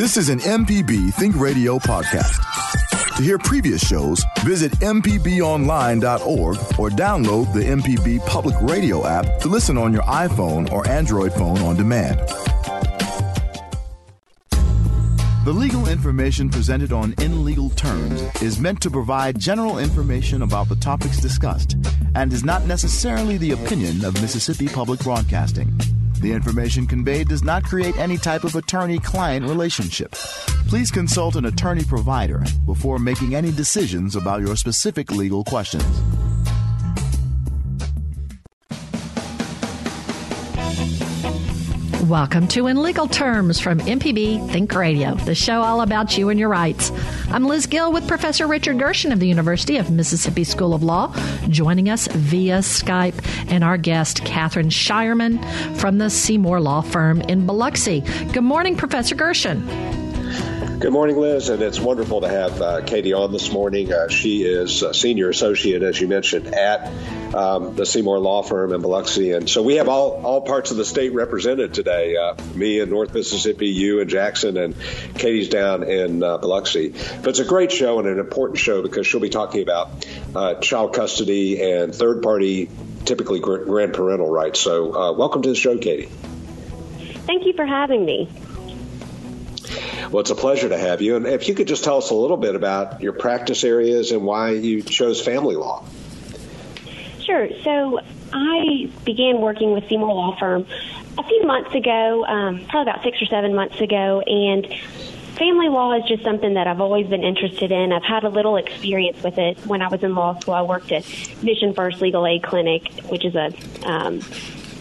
This is an MPB Think Radio podcast. To hear previous shows, visit MPBOnline.org or download the MPB Public Radio app to listen on your iPhone or Android phone on demand. The legal information presented on In Legal Terms is meant to provide general information about the topics discussed and is not necessarily the opinion of Mississippi Public Broadcasting. The information conveyed does not create any type of attorney client relationship. Please consult an attorney provider before making any decisions about your specific legal questions. Welcome to In Legal Terms from MPB Think Radio, the show all about you and your rights. I'm Liz Gill with Professor Richard Gershon of the University of Mississippi School of Law, joining us via Skype, and our guest, Katherine Shireman from the Seymour Law Firm in Biloxi. Good morning, Professor Gershon. Good morning, Liz, and it's wonderful to have uh, Katie on this morning. Uh, she is a senior associate, as you mentioned, at um, the Seymour Law Firm in Biloxi, and so we have all all parts of the state represented today. Uh, me in North Mississippi, you in Jackson, and Katie's down in uh, Biloxi. But it's a great show and an important show because she'll be talking about uh, child custody and third party, typically grandparental rights. So, uh, welcome to the show, Katie. Thank you for having me. Well, it's a pleasure to have you. And if you could just tell us a little bit about your practice areas and why you chose family law. Sure. So I began working with Seymour Law Firm a few months ago, um, probably about six or seven months ago, and family law is just something that I've always been interested in. I've had a little experience with it when I was in law school. I worked at Mission First Legal Aid Clinic, which is a um,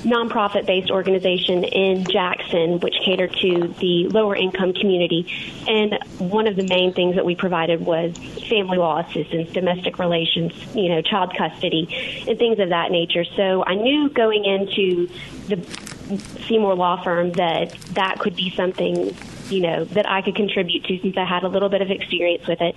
nonprofit based organization in Jackson, which catered to the lower income community. And one of the main things that we provided was family law assistance, domestic relations, you know, child custody, and things of that nature. So I knew going into the Seymour Law Firm that that could be something you know that I could contribute to since I had a little bit of experience with it.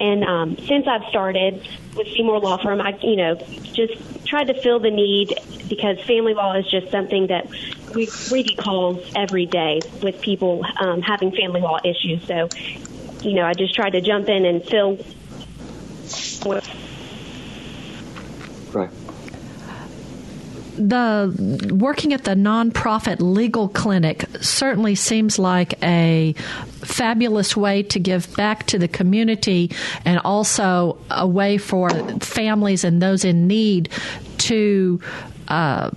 And um, since I've started with Seymour Law Firm, I you know just tried to fill the need because family law is just something that we we get calls every day with people um, having family law issues. So you know I just tried to jump in and fill. Right the working at the nonprofit legal clinic certainly seems like a fabulous way to give back to the community and also a way for families and those in need to uh,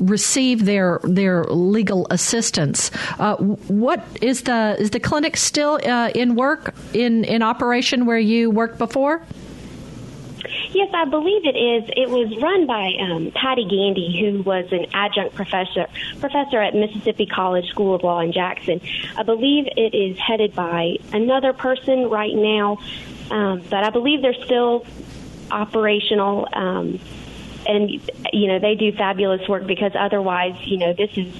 receive their their legal assistance. Uh, what is the is the clinic still uh, in work in in operation where you worked before? Yes, I believe it is. It was run by um, Patty Gandy, who was an adjunct professor professor at Mississippi College School of Law in Jackson. I believe it is headed by another person right now, um, but I believe they're still operational. Um, and you know they do fabulous work because otherwise, you know, this is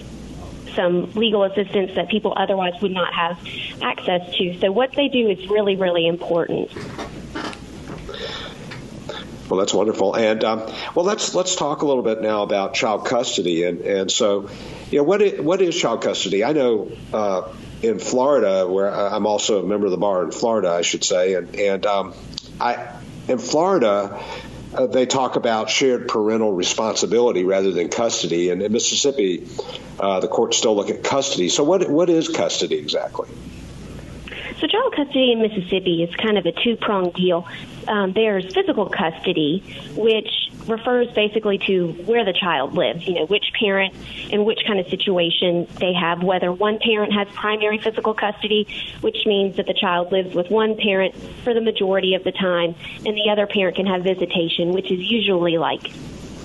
some legal assistance that people otherwise would not have access to. So what they do is really, really important. Well, that's wonderful. And um, well, let's let's talk a little bit now about child custody. And and so, you know, what is, what is child custody? I know uh, in Florida, where I'm also a member of the bar in Florida, I should say, and and um, I in Florida. Uh, they talk about shared parental responsibility rather than custody. And in Mississippi, uh, the courts still look at custody. So, what what is custody exactly? So, child custody in Mississippi is kind of a two pronged deal um, there's physical custody, which refers basically to where the child lives, you know, which parent and which kind of situation they have, whether one parent has primary physical custody, which means that the child lives with one parent for the majority of the time, and the other parent can have visitation, which is usually like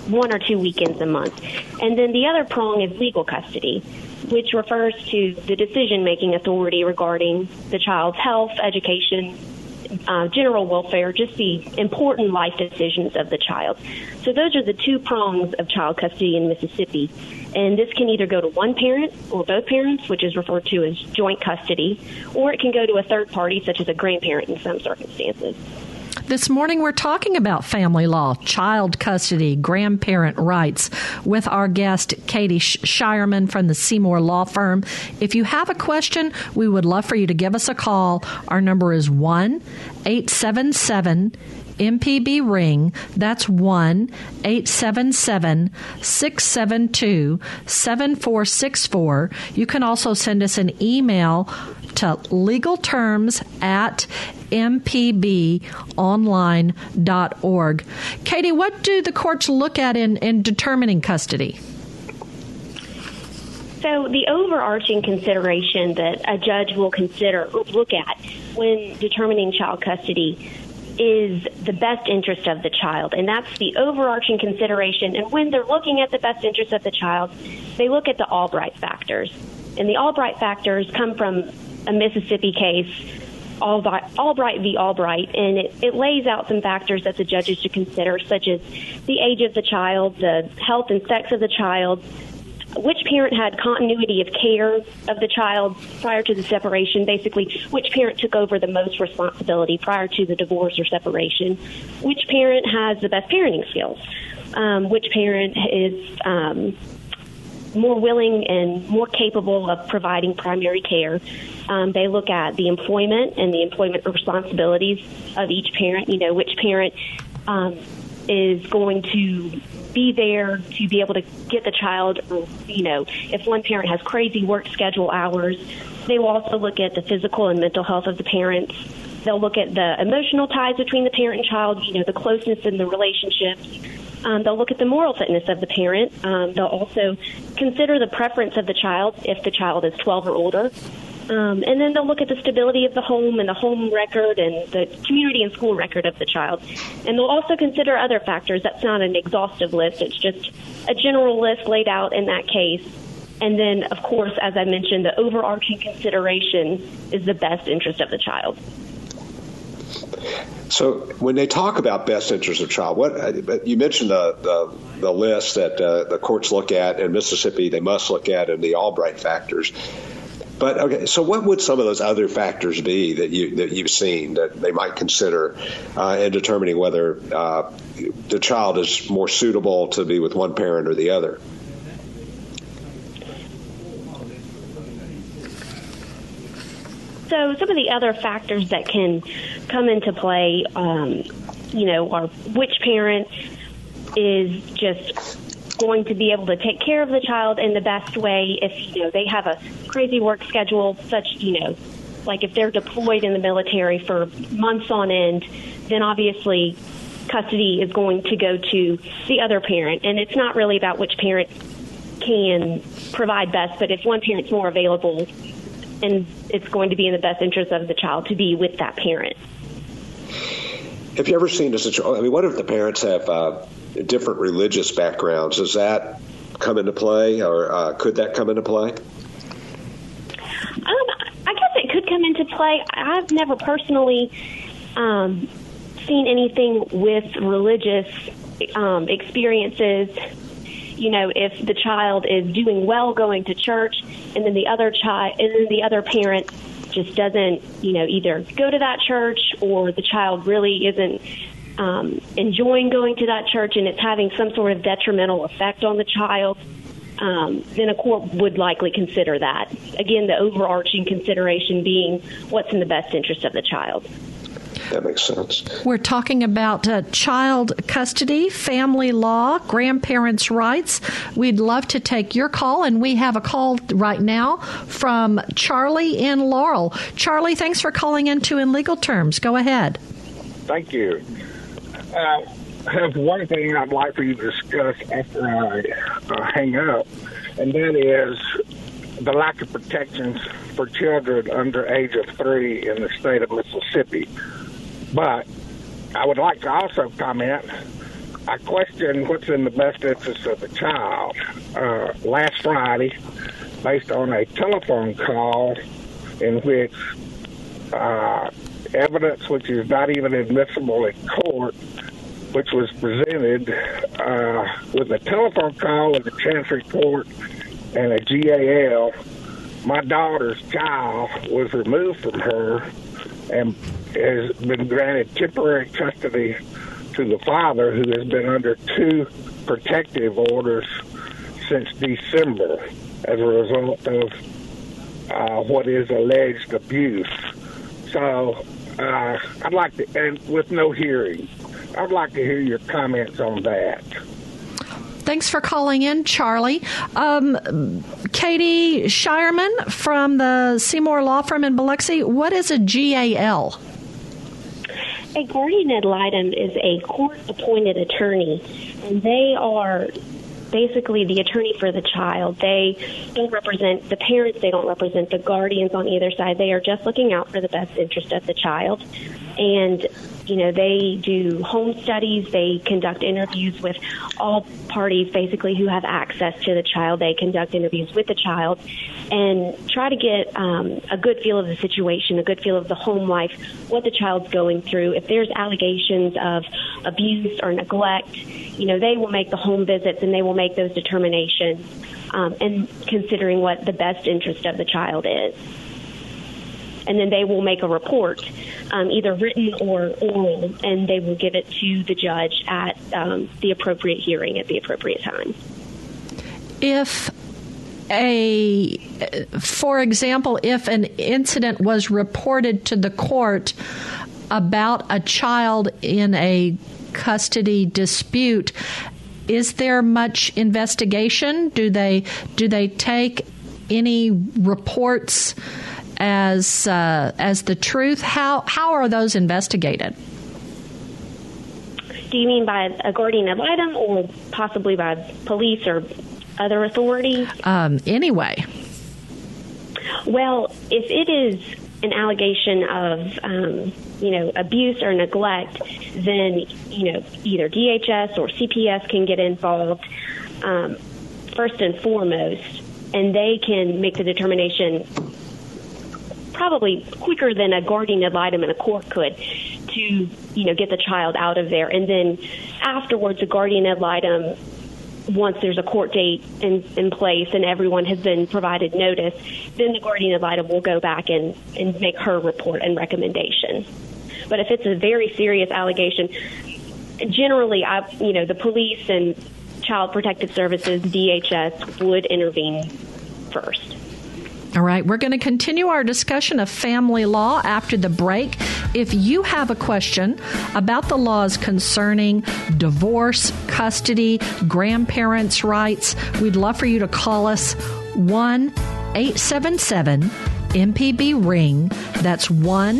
one or two weekends a month. And then the other prong is legal custody, which refers to the decision making authority regarding the child's health, education, uh, general welfare, just the important life decisions of the child. So those are the two prongs of child custody in Mississippi. And this can either go to one parent or both parents, which is referred to as joint custody, or it can go to a third party, such as a grandparent in some circumstances. This morning we're talking about family law, child custody, grandparent rights with our guest, Katie Shireman from the Seymour Law Firm. If you have a question, we would love for you to give us a call. Our number is 1 877 MPB ring. That's 1 877 672 7464. You can also send us an email to legalterms at mpbonline.org. Katie, what do the courts look at in, in determining custody? So, the overarching consideration that a judge will consider, look at when determining child custody is the best interest of the child. And that's the overarching consideration. And when they're looking at the best interest of the child, they look at the Albright factors. And the Albright factors come from a Mississippi case, Albright, Albright v. Albright, and it, it lays out some factors that the judges should consider, such as the age of the child, the health and sex of the child, which parent had continuity of care of the child prior to the separation, basically, which parent took over the most responsibility prior to the divorce or separation, which parent has the best parenting skills, um, which parent is um, more willing and more capable of providing primary care. Um, they look at the employment and the employment responsibilities of each parent, you know, which parent um, is going to be there to be able to get the child, you know, if one parent has crazy work schedule hours, they will also look at the physical and mental health of the parents. They'll look at the emotional ties between the parent and child, you know, the closeness in the relationships. Um, they'll look at the moral fitness of the parent. Um, they'll also consider the preference of the child if the child is 12 or older. Um, and then they'll look at the stability of the home and the home record and the community and school record of the child. And they'll also consider other factors. That's not an exhaustive list, it's just a general list laid out in that case. And then, of course, as I mentioned, the overarching consideration is the best interest of the child. So, when they talk about best interest of child, what you mentioned the the, the list that uh, the courts look at in Mississippi, they must look at in the Albright factors. But okay, so what would some of those other factors be that you that you've seen that they might consider uh, in determining whether uh, the child is more suitable to be with one parent or the other? So some of the other factors that can come into play, um, you know, are which parent is just going to be able to take care of the child in the best way. If you know they have a crazy work schedule such you know like if they're deployed in the military for months on end then obviously custody is going to go to the other parent. And it's not really about which parent can provide best but if one parent's more available and it's going to be in the best interest of the child to be with that parent have you ever seen a situation? I mean, what if the parents have uh, different religious backgrounds. Does that come into play, or uh, could that come into play? Um, I guess it could come into play. I've never personally um, seen anything with religious um, experiences. You know, if the child is doing well going to church, and then the other child, and then the other parent just doesn't, you know, either go to that church or the child really isn't um, enjoying going to that church and it's having some sort of detrimental effect on the child, um, then a court would likely consider that. Again, the overarching consideration being what's in the best interest of the child. That makes sense. We're talking about uh, child custody, family law, grandparents' rights. We'd love to take your call, and we have a call right now from Charlie in Laurel. Charlie, thanks for calling into In Legal Terms. Go ahead. Thank you uh, have one thing I'd like for you to discuss after I uh, hang up, and that is the lack of protections for children under age of three in the state of Mississippi. But I would like to also comment. I question what's in the best interest of the child. Uh, last Friday, based on a telephone call in which uh, evidence which is not even admissible in court which was presented uh, with a telephone call of the Chancery Court and a GAL. My daughter's child was removed from her, and has been granted temporary custody to the father, who has been under two protective orders since December as a result of uh, what is alleged abuse. So uh, I'd like to, and with no hearing, I'd like to hear your comments on that. Thanks for calling in, Charlie. Um, Katie Shireman from the Seymour Law Firm in Biloxi. What is a GAL? A guardian ad litem is a court appointed attorney, and they are basically the attorney for the child. They don't represent the parents, they don't represent the guardians on either side. They are just looking out for the best interest of the child. And you know, they do home studies, they conduct interviews with all parties basically who have access to the child. They conduct interviews with the child and try to get um, a good feel of the situation, a good feel of the home life, what the child's going through. If there's allegations of abuse or neglect, you know, they will make the home visits and they will make those determinations um, and considering what the best interest of the child is and then they will make a report, um, either written or oral, and they will give it to the judge at um, the appropriate hearing at the appropriate time. If a, for example, if an incident was reported to the court about a child in a custody dispute, is there much investigation? Do they do they take any reports as uh, as the truth? How how are those investigated? Do you mean by a guardian ad litem, or possibly by police or other authorities? Um, anyway. Well, if it is an allegation of um, you know abuse or neglect, then you know either DHS or CPS can get involved um, first and foremost, and they can make the determination probably quicker than a guardian ad litem in a court could to you know get the child out of there and then afterwards a guardian ad litem once there's a court date in, in place and everyone has been provided notice, then the guardian ad litem will go back and, and make her report and recommendation. But if it's a very serious allegation, generally, I, you know, the police and Child Protective Services, DHS, would intervene first. All right, we're going to continue our discussion of family law after the break. If you have a question about the laws concerning divorce, custody, grandparents' rights, we'd love for you to call us 1 877 MPB Ring. That's 1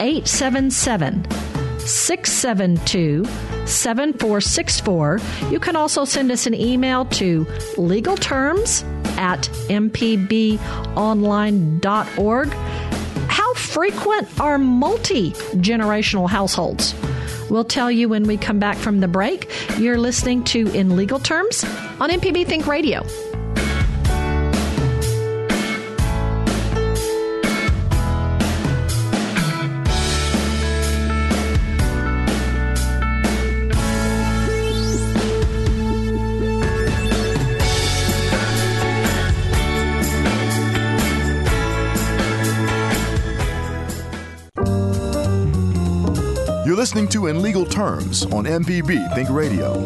877 672 7464. You can also send us an email to legalterms at mpbonline.org. How frequent are multi generational households? We'll tell you when we come back from the break. You're listening to In Legal Terms on MPB Think Radio. Listening to In Legal Terms on MPB Think Radio.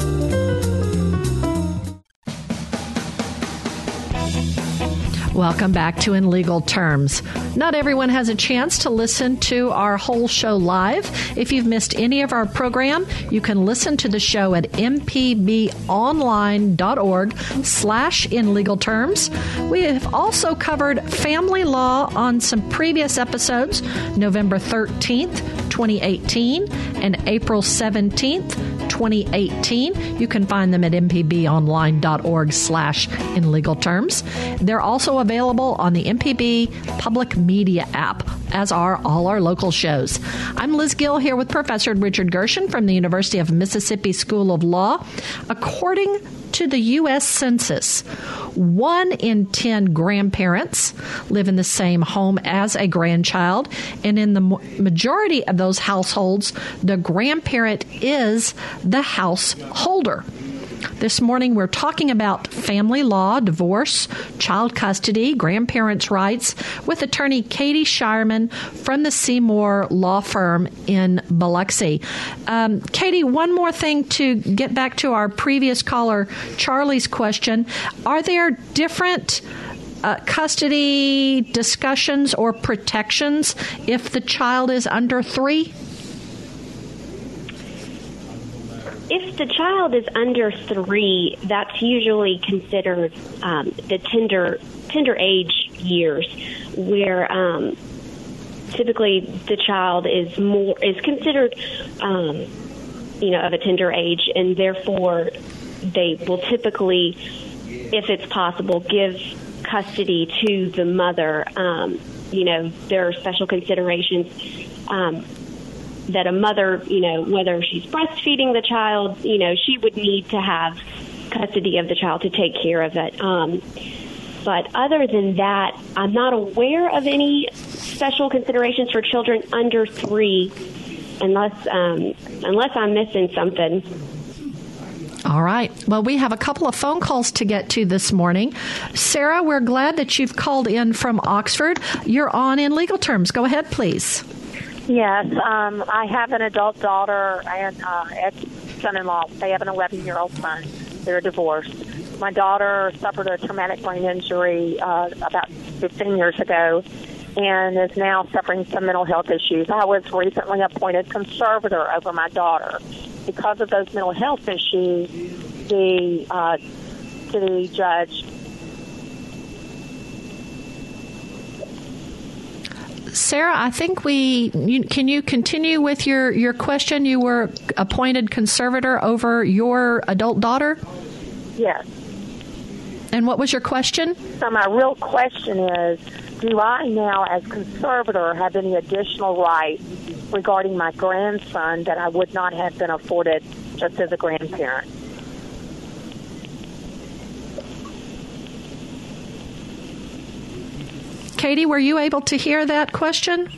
Welcome back to In Legal Terms. Not everyone has a chance to listen to our whole show live. If you've missed any of our program, you can listen to the show at mpbonline.org slash in legal terms. We have also covered family law on some previous episodes, November 13th, 2018 and April 17th, 2018. You can find them at mpbonline.org slash in legal terms. They're also available on the MPB Public Media app, as are all our local shows. I'm Liz Gill here with Professor Richard Gershon from the University of Mississippi School of Law. According to the U.S. Census, one in 10 grandparents live in the same home as a grandchild, and in the majority of those households, the grandparent is the householder. This morning we're talking about family law, divorce, child custody, grandparents' rights with attorney Katie Shireman from the Seymour Law Firm in Biloxi. Um, Katie, one more thing to get back to our previous caller, Charlie's question. Are there different uh, custody discussions or protections if the child is under three? If the child is under three, that's usually considered um, the tender tender age years, where um, typically the child is more is considered, um, you know, of a tender age, and therefore they will typically, if it's possible, give custody to the mother. Um, you know, there are special considerations. That a mother, you know, whether she's breastfeeding the child, you know, she would need to have custody of the child to take care of it. Um, but other than that, I'm not aware of any special considerations for children under three, unless um, unless I'm missing something. All right. Well, we have a couple of phone calls to get to this morning. Sarah, we're glad that you've called in from Oxford. You're on in legal terms. Go ahead, please. Yes, um, I have an adult daughter and uh, son-in-law. They have an 11-year-old son. They're divorced. My daughter suffered a traumatic brain injury uh, about 15 years ago and is now suffering some mental health issues. I was recently appointed conservator over my daughter. Because of those mental health issues, the uh, the judge Sarah, I think we you, can you continue with your your question. You were appointed conservator over your adult daughter. Yes. And what was your question? So my real question is, do I now, as conservator, have any additional rights regarding my grandson that I would not have been afforded just as a grandparent? Katie, were you able to hear that question?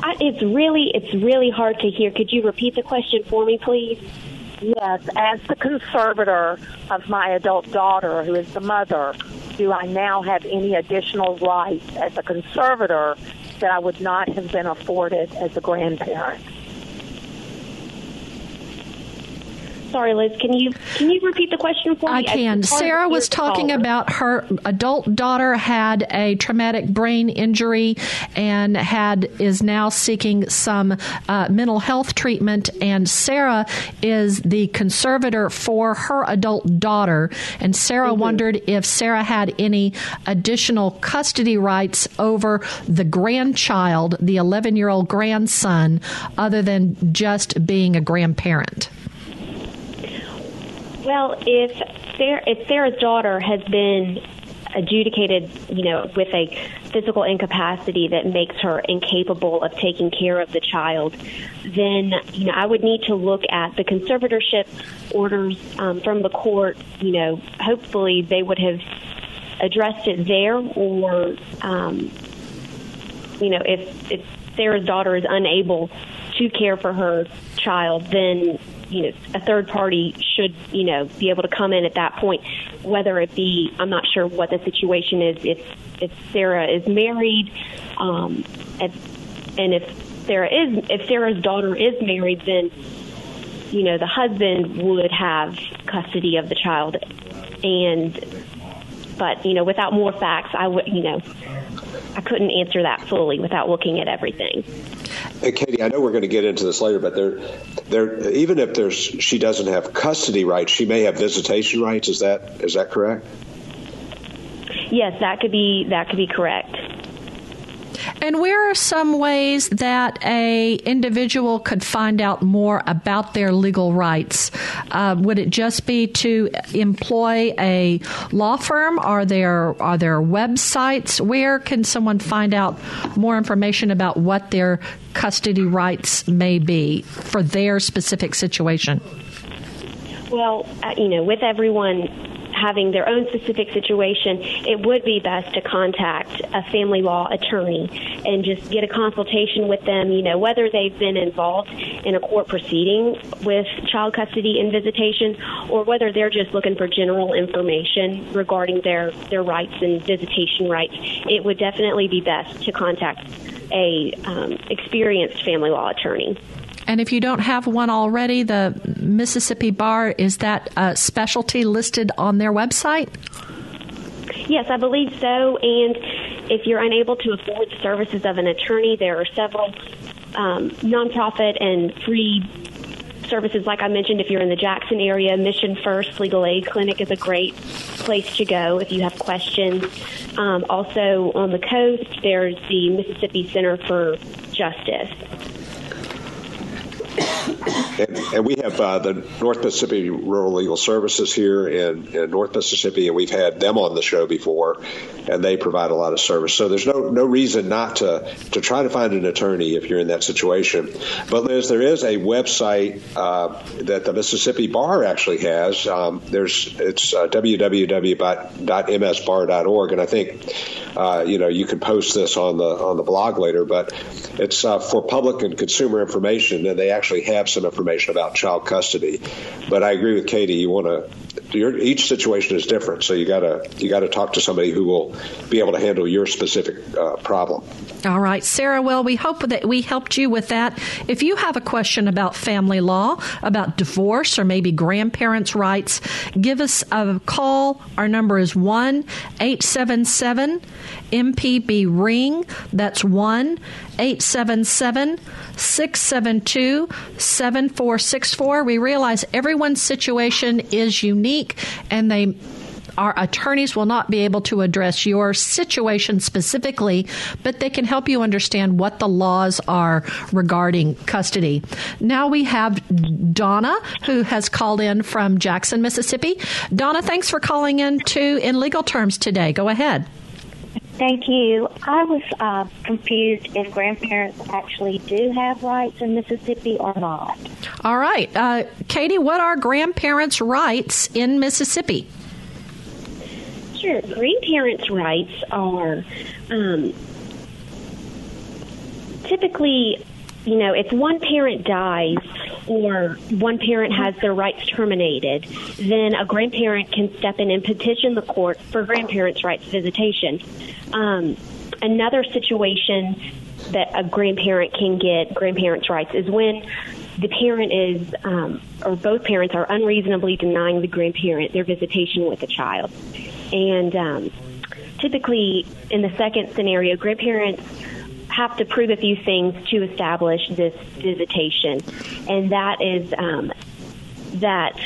I, it's really it's really hard to hear. Could you repeat the question for me, please? Yes, as the conservator of my adult daughter, who is the mother, do I now have any additional rights as a conservator that I would not have been afforded as a grandparent? Sorry, Liz. Can you can you repeat the question for me? I can. Sarah was talking caller. about her adult daughter had a traumatic brain injury and had is now seeking some uh, mental health treatment. And Sarah is the conservator for her adult daughter. And Sarah mm-hmm. wondered if Sarah had any additional custody rights over the grandchild, the 11 year old grandson, other than just being a grandparent. Well, if Sarah, if Sarah's daughter has been adjudicated, you know, with a physical incapacity that makes her incapable of taking care of the child, then you know I would need to look at the conservatorship orders um, from the court. You know, hopefully they would have addressed it there, or um, you know, if if Sarah's daughter is unable to care for her child, then you know a third party should you know be able to come in at that point whether it be i'm not sure what the situation is if if sarah is married um and, and if sarah is if sarah's daughter is married then you know the husband would have custody of the child. And but you know without more facts i would you know i couldn't answer that fully without looking at everything Hey, Katie, I know we're going to get into this later, but there, there, even if there's she doesn't have custody rights, she may have visitation rights. Is that is that correct? Yes, that could be that could be correct. And where are some ways that a individual could find out more about their legal rights? Uh, would it just be to employ a law firm? Are there are there websites? Where can someone find out more information about what their custody rights may be for their specific situation? Well, uh, you know, with everyone having their own specific situation, it would be best to contact a family law attorney and just get a consultation with them, you know, whether they've been involved in a court proceeding with child custody and visitation or whether they're just looking for general information regarding their, their rights and visitation rights. It would definitely be best to contact a um, experienced family law attorney. And if you don't have one already, the Mississippi Bar, is that a specialty listed on their website? Yes, I believe so. And if you're unable to afford the services of an attorney, there are several um, nonprofit and free services, like I mentioned, if you're in the Jackson area, Mission First Legal Aid Clinic is a great place to go if you have questions. Um, also, on the coast, there's the Mississippi Center for Justice. And, and, we have uh, the North Mississippi Rural Legal Services here in, in, North Mississippi, and we've had them on the show before, and they provide a lot of service. So there's no no reason not to to try to find an attorney if you're in that situation. But Liz, there is a website uh, that the Mississippi Bar actually has. Um, there's it's uh, www.msbar.org, and I think uh, you know you can post this on the on the blog later. But it's uh, for public and consumer information, and they actually have some information about child custody. But I agree with Katie. You want to. each situation is different, so you gotta you gotta talk to somebody who will be able to handle your specific uh, problem. All right, Sarah. Well, we hope that we helped you with that. If you have a question about family law, about divorce, or maybe grandparents' rights, give us a call. Our number is one eight seven seven MPB ring. That's one 877 672 7464. We realize everyone's situation is unique and they our attorneys will not be able to address your situation specifically, but they can help you understand what the laws are regarding custody. Now we have Donna, who has called in from Jackson, Mississippi. Donna, thanks for calling in to In Legal Terms today. Go ahead. Thank you. I was uh, confused if grandparents actually do have rights in Mississippi or not. All right. Uh, Katie, what are grandparents' rights in Mississippi? Sure. Grandparents' rights are um, typically, you know, if one parent dies, or one parent has their rights terminated, then a grandparent can step in and petition the court for grandparents' rights visitation. Um, another situation that a grandparent can get grandparents' rights is when the parent is, um, or both parents are unreasonably denying the grandparent their visitation with the child. And um, typically, in the second scenario, grandparents have to prove a few things to establish this visitation, and that is um, that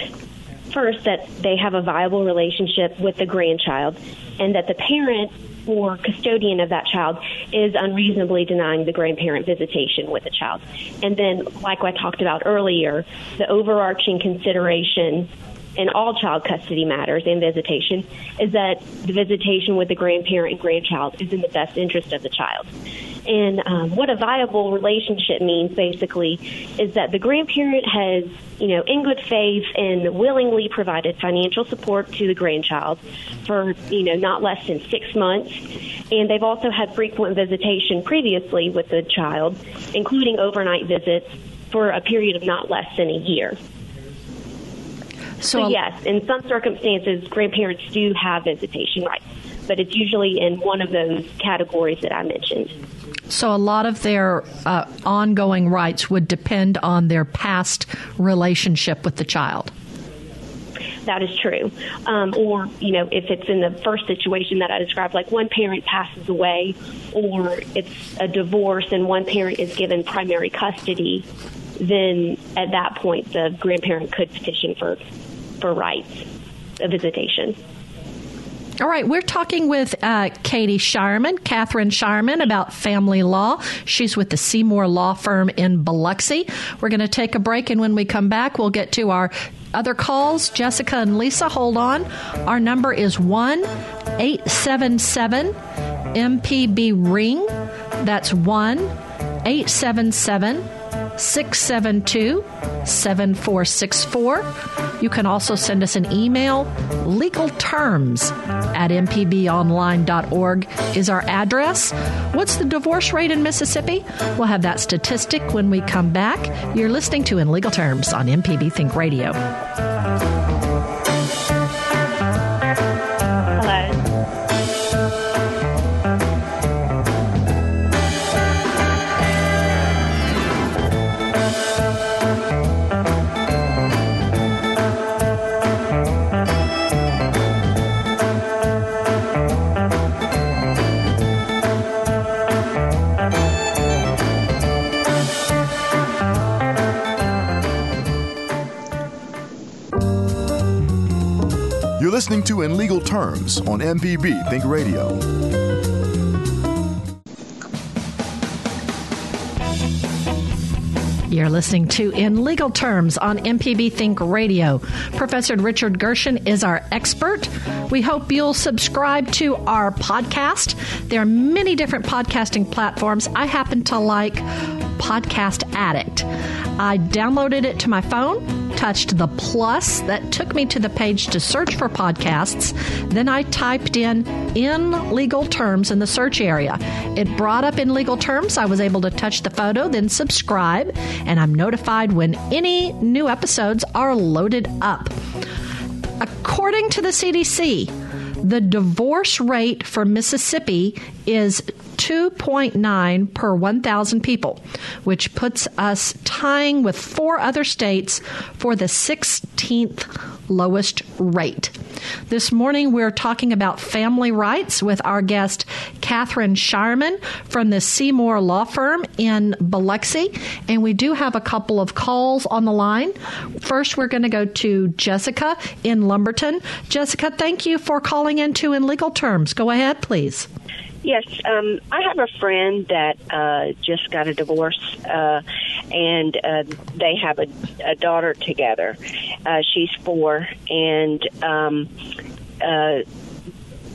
first that they have a viable relationship with the grandchild, and that the parent or custodian of that child is unreasonably denying the grandparent visitation with the child. And then, like I talked about earlier, the overarching consideration in all child custody matters and visitation is that the visitation with the grandparent and grandchild is in the best interest of the child. And um, what a viable relationship means, basically, is that the grandparent has, you know, in good faith and willingly provided financial support to the grandchild for, you know, not less than six months. And they've also had frequent visitation previously with the child, including overnight visits for a period of not less than a year. So, so yes, in some circumstances, grandparents do have visitation rights, but it's usually in one of those categories that I mentioned. So, a lot of their uh, ongoing rights would depend on their past relationship with the child. That is true. Um, or, you know, if it's in the first situation that I described, like one parent passes away, or it's a divorce and one parent is given primary custody, then at that point the grandparent could petition for, for rights of visitation. All right, we're talking with uh, Katie Shireman, Katherine Shireman, about family law. She's with the Seymour Law Firm in Biloxi. We're going to take a break, and when we come back, we'll get to our other calls. Jessica and Lisa, hold on. Our number is 1 877 MPB Ring. That's 1 877 672 7464. You can also send us an email. Legal terms at mpbonline.org is our address. What's the divorce rate in Mississippi? We'll have that statistic when we come back. You're listening to In Legal Terms on MPB Think Radio. Listening to In Legal Terms on MPB Think Radio. You're listening to In Legal Terms on MPB Think Radio. Professor Richard Gershon is our expert. We hope you'll subscribe to our podcast. There are many different podcasting platforms. I happen to like Podcast Addict. I downloaded it to my phone, touched the plus that took me to the page to search for podcasts. Then I typed in in legal terms in the search area. It brought up in legal terms. I was able to touch the photo, then subscribe, and I'm notified when any new episodes are loaded up. According to the CDC, the divorce rate for Mississippi is 2.9 per 1,000 people, which puts us tying with four other states for the 16th lowest rate. This morning, we're talking about family rights with our guest, Katherine Shireman from the Seymour Law Firm in Biloxi. And we do have a couple of calls on the line. First, we're going to go to Jessica in Lumberton. Jessica, thank you for calling into In Legal Terms. Go ahead, please. Yes, um, I have a friend that uh, just got a divorce, uh, and uh, they have a, a daughter together. Uh, she's four, and um, uh,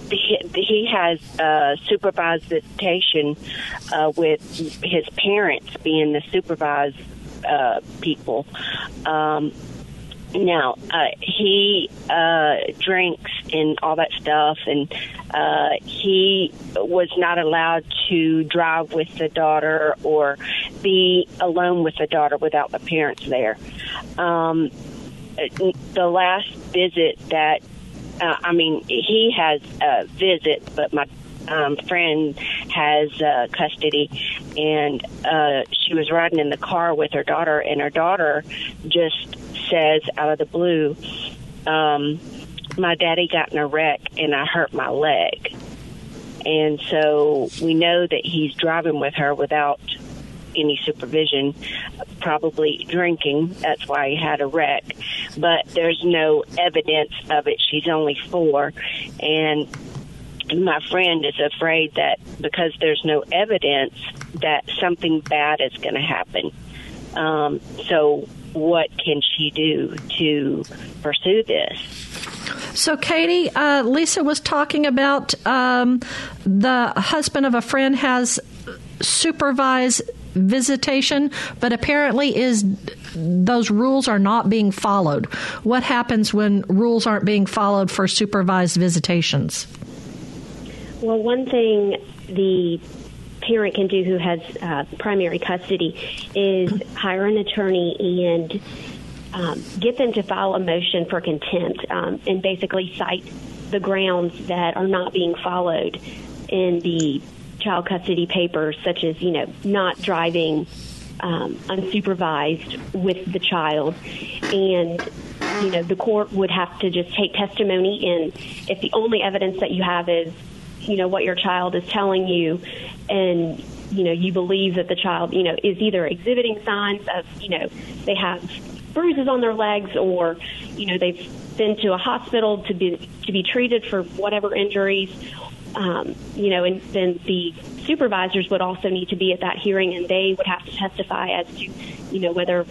he, he has uh, supervised visitation uh, with his parents being the supervised uh, people. Um, now, uh, he uh, drinks and all that stuff, and uh, he was not allowed to drive with the daughter or be alone with the daughter without the parents there. Um, the last visit that, uh, I mean, he has a visit, but my um, friend has uh, custody, and uh, she was riding in the car with her daughter, and her daughter just says out of the blue, um, "My daddy got in a wreck, and I hurt my leg." And so we know that he's driving with her without any supervision, probably drinking. That's why he had a wreck. But there's no evidence of it. She's only four. And my friend is afraid that because there's no evidence that something bad is going to happen. Um, so, what can she do to pursue this? So, Katie, uh, Lisa was talking about um, the husband of a friend has supervised visitation, but apparently is those rules are not being followed. What happens when rules aren't being followed for supervised visitations? Well, one thing the parent can do who has uh, primary custody is hire an attorney and um, get them to file a motion for contempt um, and basically cite the grounds that are not being followed in the child custody papers, such as you know not driving um, unsupervised with the child, and you know the court would have to just take testimony, and if the only evidence that you have is you know what your child is telling you and you know you believe that the child you know is either exhibiting signs of you know they have bruises on their legs or you know they've been to a hospital to be to be treated for whatever injuries um, you know and then the supervisors would also need to be at that hearing and they would have to testify as to you know whether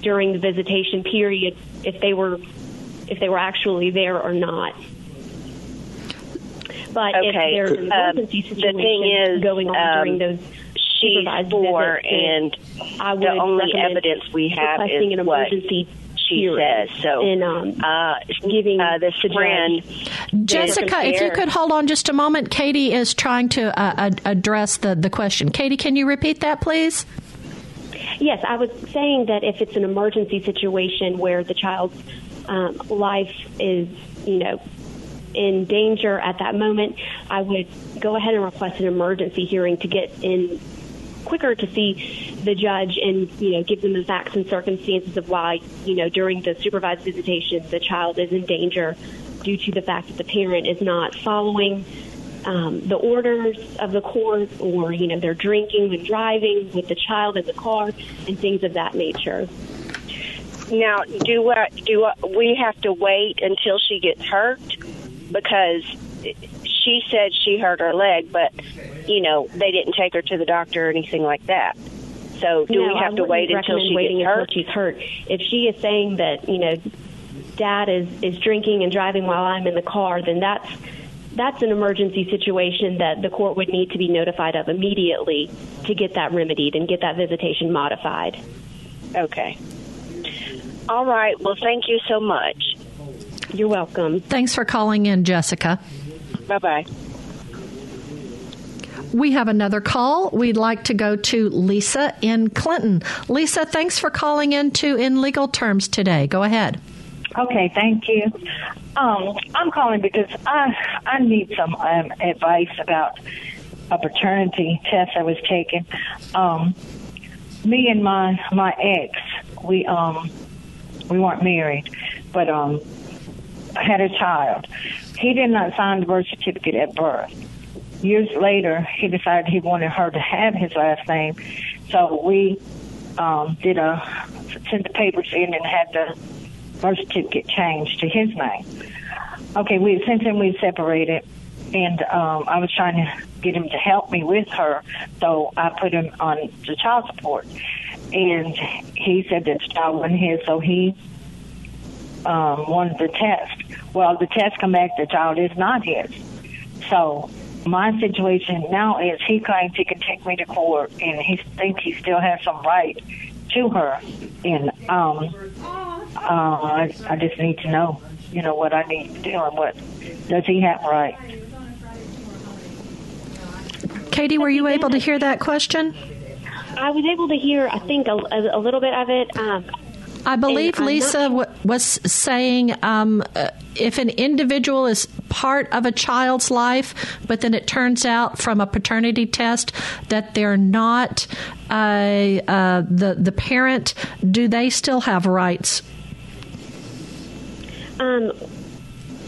during the visitation period if they were if they were actually there or not but okay. if there's an um, emergency um, situation is, going on um, during those she's four, and I would the only evidence we have is an what emergency she hearing says. So, and um, uh, giving uh, this the judge- friend, Jessica, if you could hold on just a moment. Katie is trying to uh, address the, the question. Katie, can you repeat that, please? Yes, I was saying that if it's an emergency situation where the child's um, life is, you know, in danger at that moment, I would go ahead and request an emergency hearing to get in quicker to see the judge and you know give them the facts and circumstances of why you know during the supervised visitation the child is in danger due to the fact that the parent is not following um, the orders of the court or you know they're drinking and driving with the child in the car and things of that nature. Now do uh, do uh, we have to wait until she gets hurt? Because she said she hurt her leg, but you know they didn't take her to the doctor or anything like that. So do no, we have I to wait until recommend she waiting gets until hurt? she's hurt if she is saying that you know dad is is drinking and driving while I'm in the car then that's that's an emergency situation that the court would need to be notified of immediately to get that remedied and get that visitation modified. Okay. All right. Well, thank you so much. You're welcome. Thanks for calling in, Jessica. Bye bye. We have another call. We'd like to go to Lisa in Clinton. Lisa, thanks for calling in to In Legal Terms today. Go ahead. Okay, thank you. Um, I'm calling because I I need some um, advice about a paternity test I was taking. Um, me and my my ex, we um we weren't married, but um had a child. He did not sign the birth certificate at birth. Years later, he decided he wanted her to have his last name, so we um, did a sent the papers in and had the birth certificate changed to his name. Okay, we since then we separated, and um, I was trying to get him to help me with her, so I put him on the child support, and he said that the child wasn't his, so he um, of the tests. Well, the test come back, the child is not his. So my situation now is he claims he can take me to court, and he thinks he still has some right to her, and um, uh, I, I just need to know, you know, what I need to do and what does he have right. Katie, were you able to hear that question? I was able to hear, I think, a, a, a little bit of it. Um, I believe I'm not Lisa w- was saying um, uh, if an individual is part of a child's life, but then it turns out from a paternity test that they're not uh, uh, the the parent, do they still have rights? Um,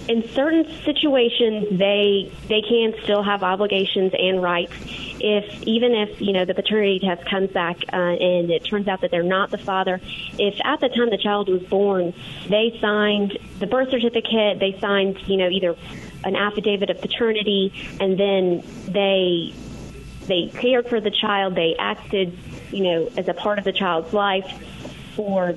in certain situations, they they can still have obligations and rights. If even if you know the paternity test comes back uh, and it turns out that they're not the father, if at the time the child was born they signed the birth certificate, they signed you know either an affidavit of paternity, and then they they cared for the child, they acted you know as a part of the child's life for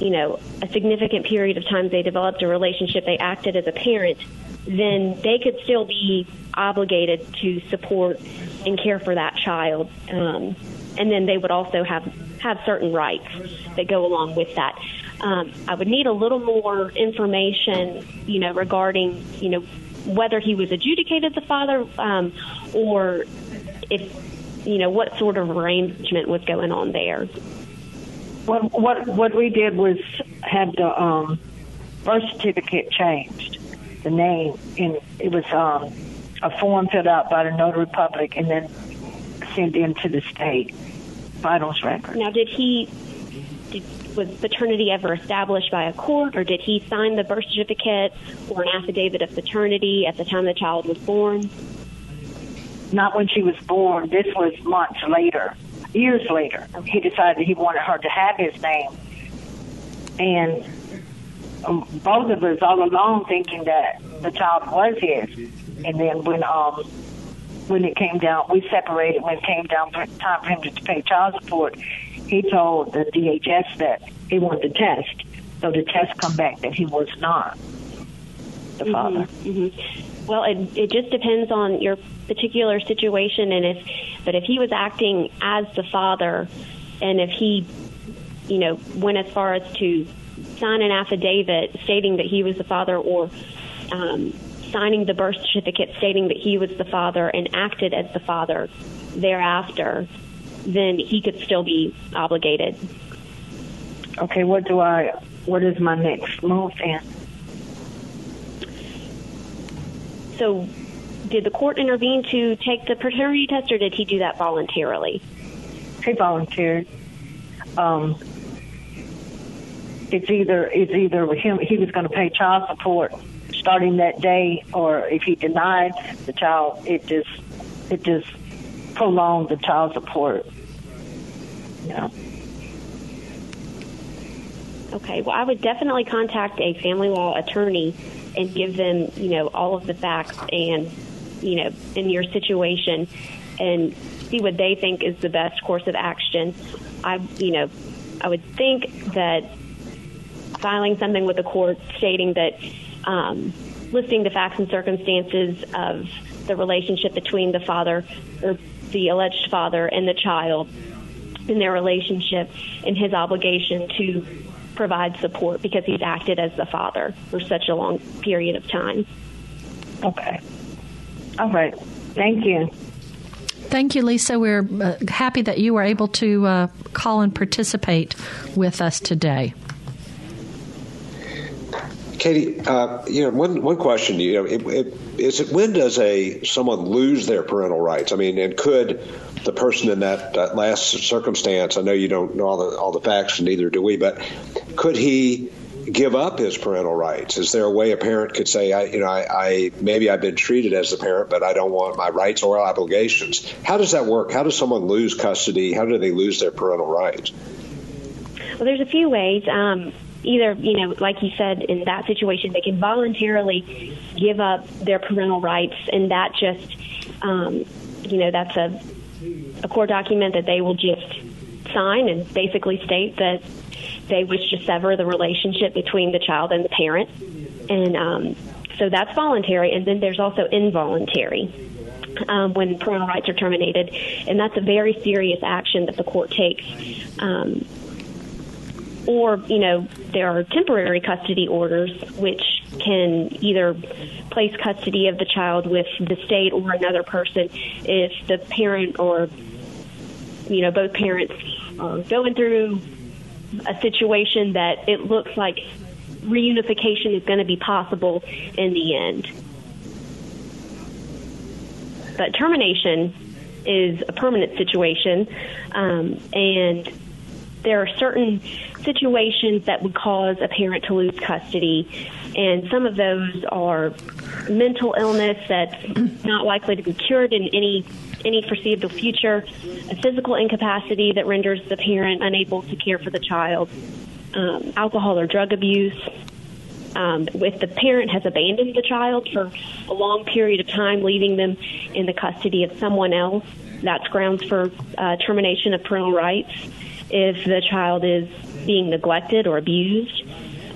you know, a significant period of time they developed a relationship, they acted as a parent, then they could still be obligated to support and care for that child. Um, and then they would also have, have certain rights that go along with that. Um, I would need a little more information, you know, regarding, you know, whether he was adjudicated the father um, or if, you know, what sort of arrangement was going on there. What what what we did was had the um, birth certificate changed, the name, and it was um, a form filled out by the notary public and then sent in to the state vitals record. Now, did he did, was paternity ever established by a court, or did he sign the birth certificate or an affidavit of paternity at the time the child was born? Not when she was born. This was months later, years later. He decided he wanted her to have his name, and um, both of us all along thinking that the child was his. And then when um when it came down, we separated. When it came down for time for him to pay child support, he told the DHS that he wanted the test. So the test come back that he was not the father. Mm-hmm. Well, it, it just depends on your particular situation, and if But if he was acting as the father, and if he, you know, went as far as to sign an affidavit stating that he was the father, or um, signing the birth certificate stating that he was the father and acted as the father thereafter, then he could still be obligated. Okay, what do I? What is my next move then? So, did the court intervene to take the paternity test, or did he do that voluntarily? He volunteered. Um, it's either it's either him he was going to pay child support starting that day, or if he denied the child, it just it just prolonged the child support. Yeah. Okay. Well, I would definitely contact a family law attorney and give them, you know, all of the facts and, you know, in your situation and see what they think is the best course of action. I, you know, I would think that filing something with the court stating that um, listing the facts and circumstances of the relationship between the father or the alleged father and the child in their relationship and his obligation to provide support because he's acted as the father for such a long period of time. Okay. All right. Thank you. Thank you, Lisa. We're uh, happy that you were able to uh, call and participate with us today. Katie, uh, you know, one one question, you know, it, it, is it when does a someone lose their parental rights? I mean, and could the person in that, that last circumstance? I know you don't know all the all the facts, and neither do we, but could he give up his parental rights? Is there a way a parent could say, I, you know, I, I maybe I've been treated as a parent, but I don't want my rights or obligations? How does that work? How does someone lose custody? How do they lose their parental rights? Well, there's a few ways. Um, either, you know, like you said, in that situation, they can voluntarily give up their parental rights, and that just, um, you know, that's a, a court document that they will just sign and basically state that they wish to sever the relationship between the child and the parent. And um, so that's voluntary, and then there's also involuntary. Um, when parental rights are terminated, and that's a very serious action that the court takes. Um, or you know there are temporary custody orders which can either place custody of the child with the state or another person if the parent or you know both parents are going through a situation that it looks like reunification is going to be possible in the end. But termination is a permanent situation um, and there are certain situations that would cause a parent to lose custody, and some of those are mental illness that's not likely to be cured in any any foreseeable future, a physical incapacity that renders the parent unable to care for the child, um, alcohol or drug abuse. Um, if the parent has abandoned the child for a long period of time, leaving them in the custody of someone else, that's grounds for uh, termination of parental rights if the child is being neglected or abused.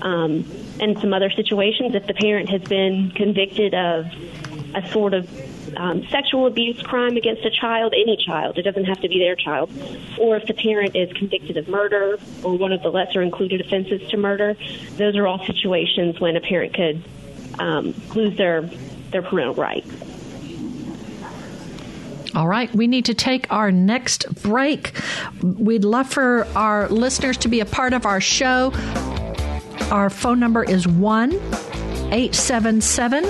Um, and some other situations, if the parent has been convicted of a sort of um, sexual abuse crime against a child, any child, it doesn't have to be their child, or if the parent is convicted of murder or one of the lesser included offenses to murder, those are all situations when a parent could um, lose their, their parental rights. All right, we need to take our next break. We'd love for our listeners to be a part of our show. Our phone number is 1 877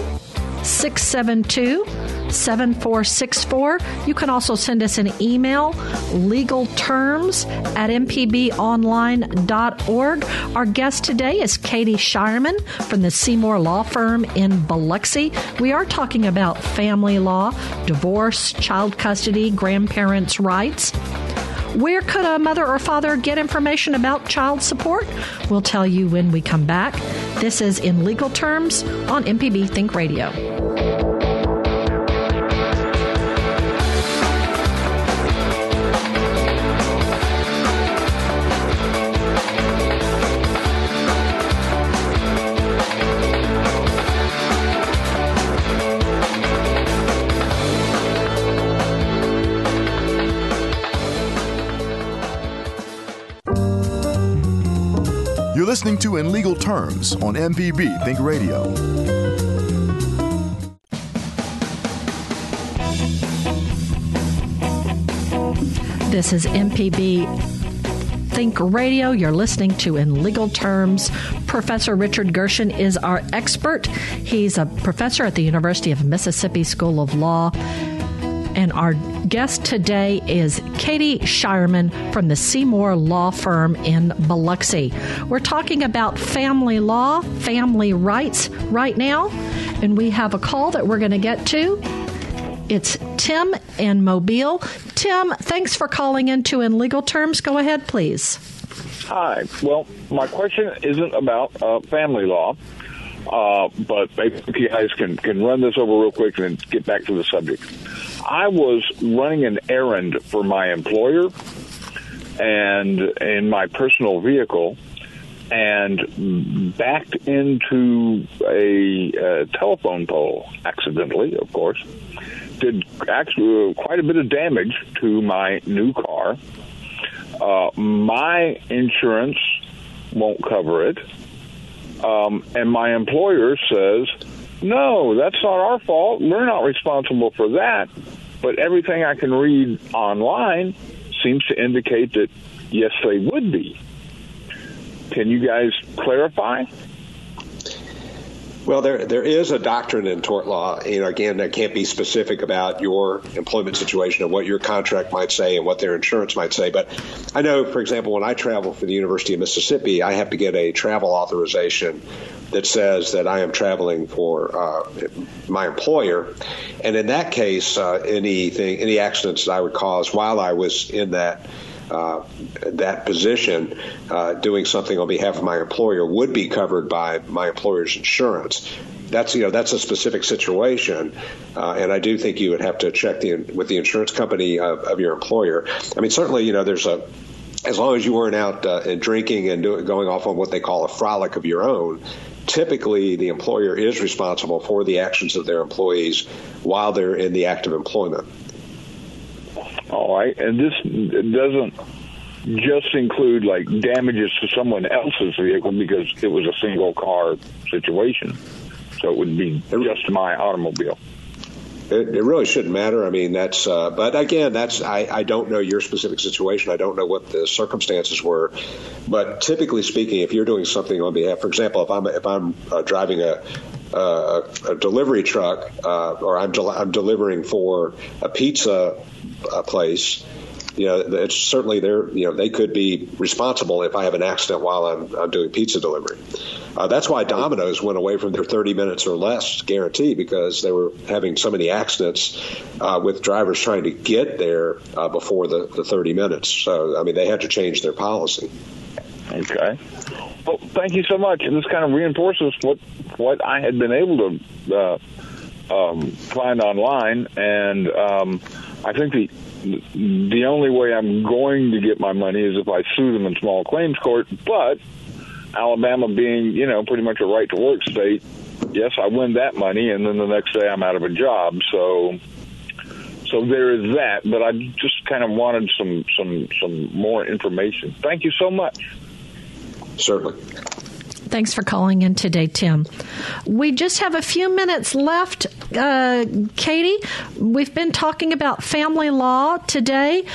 672 7464. You can also send us an email, legal terms at mpbonline.org. Our guest today is Katie Shireman from the Seymour Law Firm in Biloxi. We are talking about family law, divorce, child custody, grandparents' rights. Where could a mother or father get information about child support? We'll tell you when we come back. This is In Legal Terms on MPB Think Radio. You're listening to In Legal Terms on MPB Think Radio. This is MPB Think Radio. You're listening to In Legal Terms. Professor Richard Gershon is our expert. He's a professor at the University of Mississippi School of Law. Our guest today is Katie Shireman from the Seymour Law Firm in Biloxi. We're talking about family law, family rights right now, and we have a call that we're going to get to. It's Tim in Mobile. Tim, thanks for calling into In Legal Terms. Go ahead, please. Hi. Well, my question isn't about uh, family law, uh, but maybe you guys can, can run this over real quick and get back to the subject. I was running an errand for my employer and in my personal vehicle and backed into a, a telephone pole accidentally, of course. Did actually quite a bit of damage to my new car. Uh, my insurance won't cover it. Um, and my employer says, no, that's not our fault. We're not responsible for that. But everything I can read online seems to indicate that, yes, they would be. Can you guys clarify? Well, there there is a doctrine in tort law. Know, again, that can't be specific about your employment situation and what your contract might say and what their insurance might say. But I know, for example, when I travel for the University of Mississippi, I have to get a travel authorization that says that I am traveling for uh, my employer, and in that case, uh, anything, any accidents that I would cause while I was in that uh, that position, uh, doing something on behalf of my employer, would be covered by my employer's insurance. That's you know that's a specific situation, uh, and I do think you would have to check the with the insurance company of, of your employer. I mean, certainly you know there's a as long as you weren't out uh, and drinking and going off on what they call a frolic of your own, typically the employer is responsible for the actions of their employees while they're in the active employment. All right, and this doesn't just include like damages to someone else's vehicle because it was a single car situation. So it would be just my automobile. It, it really shouldn't matter. I mean, that's. Uh, but again, that's. I, I don't know your specific situation. I don't know what the circumstances were. But typically speaking, if you're doing something on behalf, for example, if I'm if I'm uh, driving a uh, a delivery truck, uh, or I'm, del- I'm delivering for a pizza uh, place, you know, it's certainly there. You know, they could be responsible if I have an accident while I'm, I'm doing pizza delivery. Uh, that's why Domino's went away from their 30 minutes or less guarantee because they were having so many accidents uh, with drivers trying to get there uh, before the, the 30 minutes. So, I mean, they had to change their policy. Okay. Well, thank you so much. And this kind of reinforces what what I had been able to uh, um, find online, and um, I think the the only way I'm going to get my money is if I sue them in small claims court. But Alabama being, you know, pretty much a right to work state, yes, I win that money, and then the next day I'm out of a job. So, so there is that. But I just kind of wanted some some some more information. Thank you so much. Certainly. Thanks for calling in today, Tim. We just have a few minutes left. Uh, Katie, we've been talking about family law today.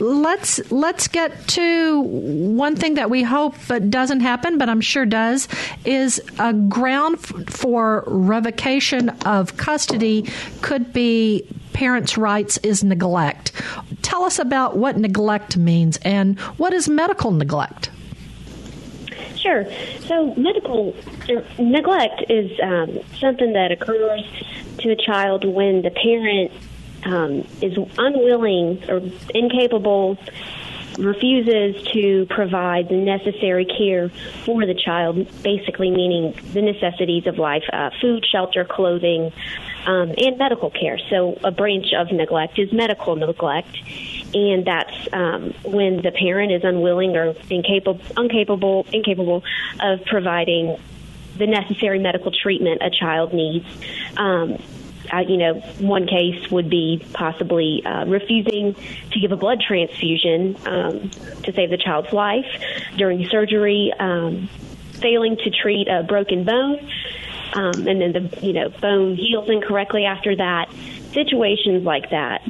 Let's let's get to one thing that we hope but doesn't happen, but I'm sure does, is a ground for revocation of custody could be parents' rights is neglect. Tell us about what neglect means and what is medical neglect. Sure. So medical er, neglect is um, something that occurs to a child when the parent um, is unwilling or incapable, refuses to provide the necessary care for the child, basically meaning the necessities of life uh, food, shelter, clothing, um, and medical care. So a branch of neglect is medical neglect and that's um, when the parent is unwilling or incapable, incapable, incapable of providing the necessary medical treatment a child needs. Um, uh, you know, one case would be possibly uh, refusing to give a blood transfusion um, to save the child's life during surgery, um, failing to treat a broken bone, um, and then the you know bone heals incorrectly after that. Situations like that.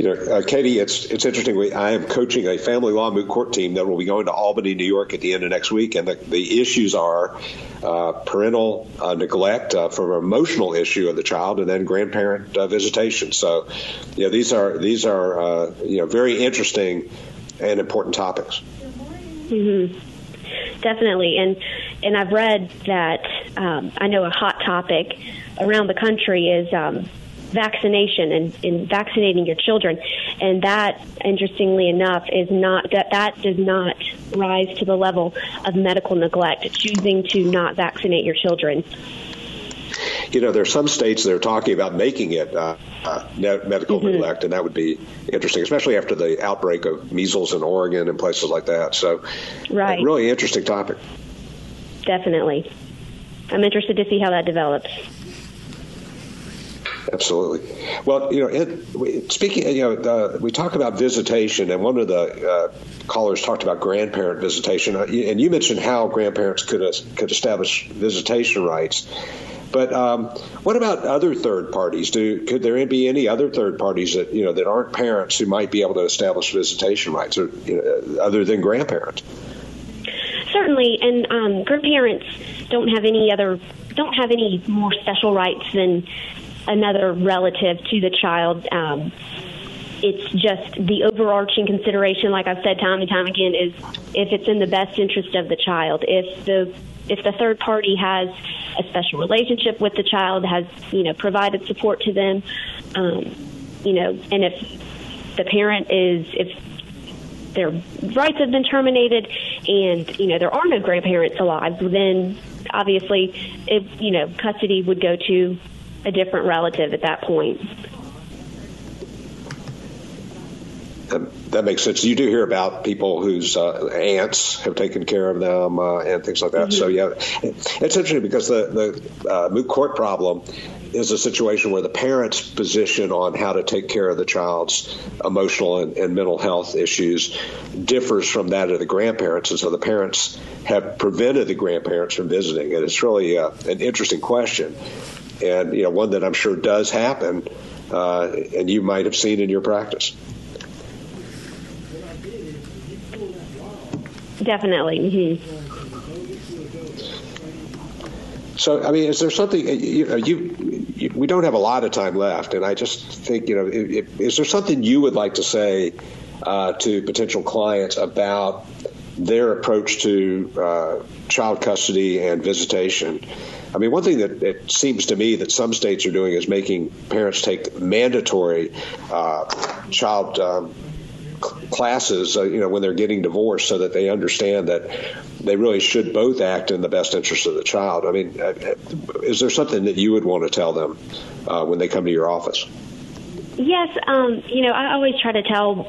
You know, uh, Katie, it's it's interesting. We, I am coaching a family law moot court team that will be going to Albany, New York, at the end of next week, and the, the issues are uh, parental uh, neglect uh, from an emotional issue of the child, and then grandparent uh, visitation. So, you know, these are these are uh, you know very interesting and important topics. Mm-hmm. Definitely, and and I've read that um, I know a hot topic around the country is um, vaccination and, and vaccinating your children, and that, interestingly enough, is not that that does not rise to the level of medical neglect. Choosing to not vaccinate your children. You know, there are some states that are talking about making it uh, uh, medical mm-hmm. neglect, and that would be interesting, especially after the outbreak of measles in Oregon and places like that. So, right, really interesting topic. Definitely, I'm interested to see how that develops. Absolutely. Well, you know, it, speaking, you know, uh, we talk about visitation, and one of the uh, callers talked about grandparent visitation, uh, and you mentioned how grandparents could uh, could establish visitation rights. But um, what about other third parties? Do could there be any other third parties that you know that aren't parents who might be able to establish visitation rights, or you know, other than grandparents? Certainly, and um, grandparents don't have any other don't have any more special rights than another relative to the child. Um, it's just the overarching consideration, like I've said time and time again, is if it's in the best interest of the child. If the if the third party has a special relationship with the child, has you know provided support to them, um, you know, and if the parent is if their rights have been terminated and you know there are no grandparents alive, then obviously, if you know custody would go to a different relative at that point. That, that makes sense. You do hear about people whose uh, aunts have taken care of them uh, and things like that. Mm-hmm. So yeah, it's interesting because the the uh, moot court problem is a situation where the parent's position on how to take care of the child's emotional and, and, mental health issues differs from that of the grandparents, and so the parents have prevented the grandparents from visiting. And it's really uh, an interesting question and you know one that I'm sure does happen, uh, and you might have seen in your practice. Definitely. Mm-hmm. So, I mean, is there something you know? You, you, we don't have a lot of time left, and I just think you know, is there something you would like to say uh, to potential clients about their approach to uh, child custody and visitation? I mean, one thing that it seems to me that some states are doing is making parents take mandatory uh, child um, classes, uh, you know, when they're getting divorced, so that they understand that they really should both act in the best interest of the child. I mean, uh, is there something that you would want to tell them uh, when they come to your office? Yes, um, you know, I always try to tell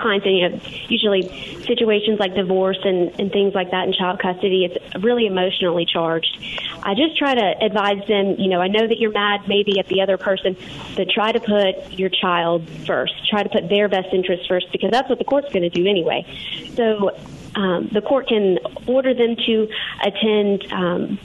clients, and you know, usually situations like divorce and, and things like that in child custody, it's really emotionally charged. I just try to advise them, you know, I know that you're mad maybe at the other person, but try to put your child first. Try to put their best interest first because that's what the court's going to do anyway. So um, the court can order them to attend um,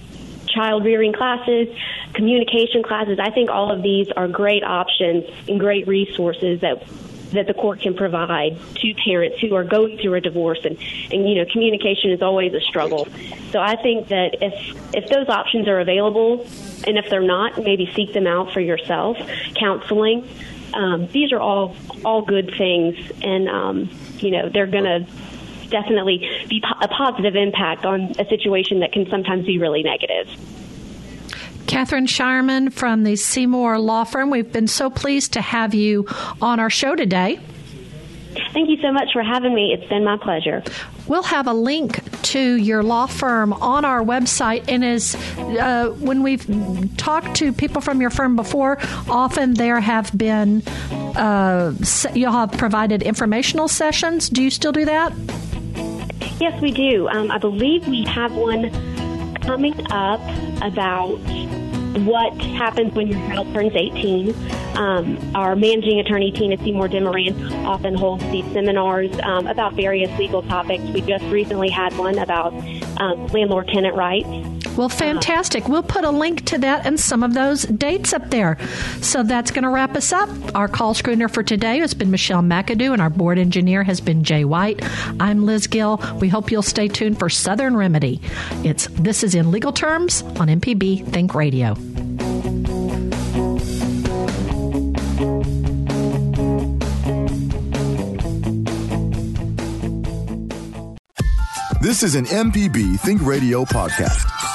child rearing classes, communication classes. I think all of these are great options and great resources that that the court can provide to parents who are going through a divorce. And, and you know communication is always a struggle. So i think that if if those options are available and if they're not maybe seek them out for yourself. Counseling um, these are all all good things. And um, you know they're going to definitely be a positive impact on a situation that can sometimes be really negative Katherine Shireman from the Seymour Law Firm. We've been so pleased to have you on our show today. Thank you so much for having me. It's been my pleasure. We'll have a link to your law firm on our website. And as uh, when we've talked to people from your firm before, often there have been uh, you'll have provided informational sessions. Do you still do that? Yes, we do. Um, I believe we have one coming up about what happens when your child turns 18. Um, our managing attorney, Tina Seymour Demoran, often holds these seminars um, about various legal topics. We just recently had one about um, landlord tenant rights. Well, fantastic. We'll put a link to that and some of those dates up there. So that's going to wrap us up. Our call screener for today has been Michelle McAdoo, and our board engineer has been Jay White. I'm Liz Gill. We hope you'll stay tuned for Southern Remedy. It's This is in Legal Terms on MPB Think Radio. This is an MPB Think Radio podcast.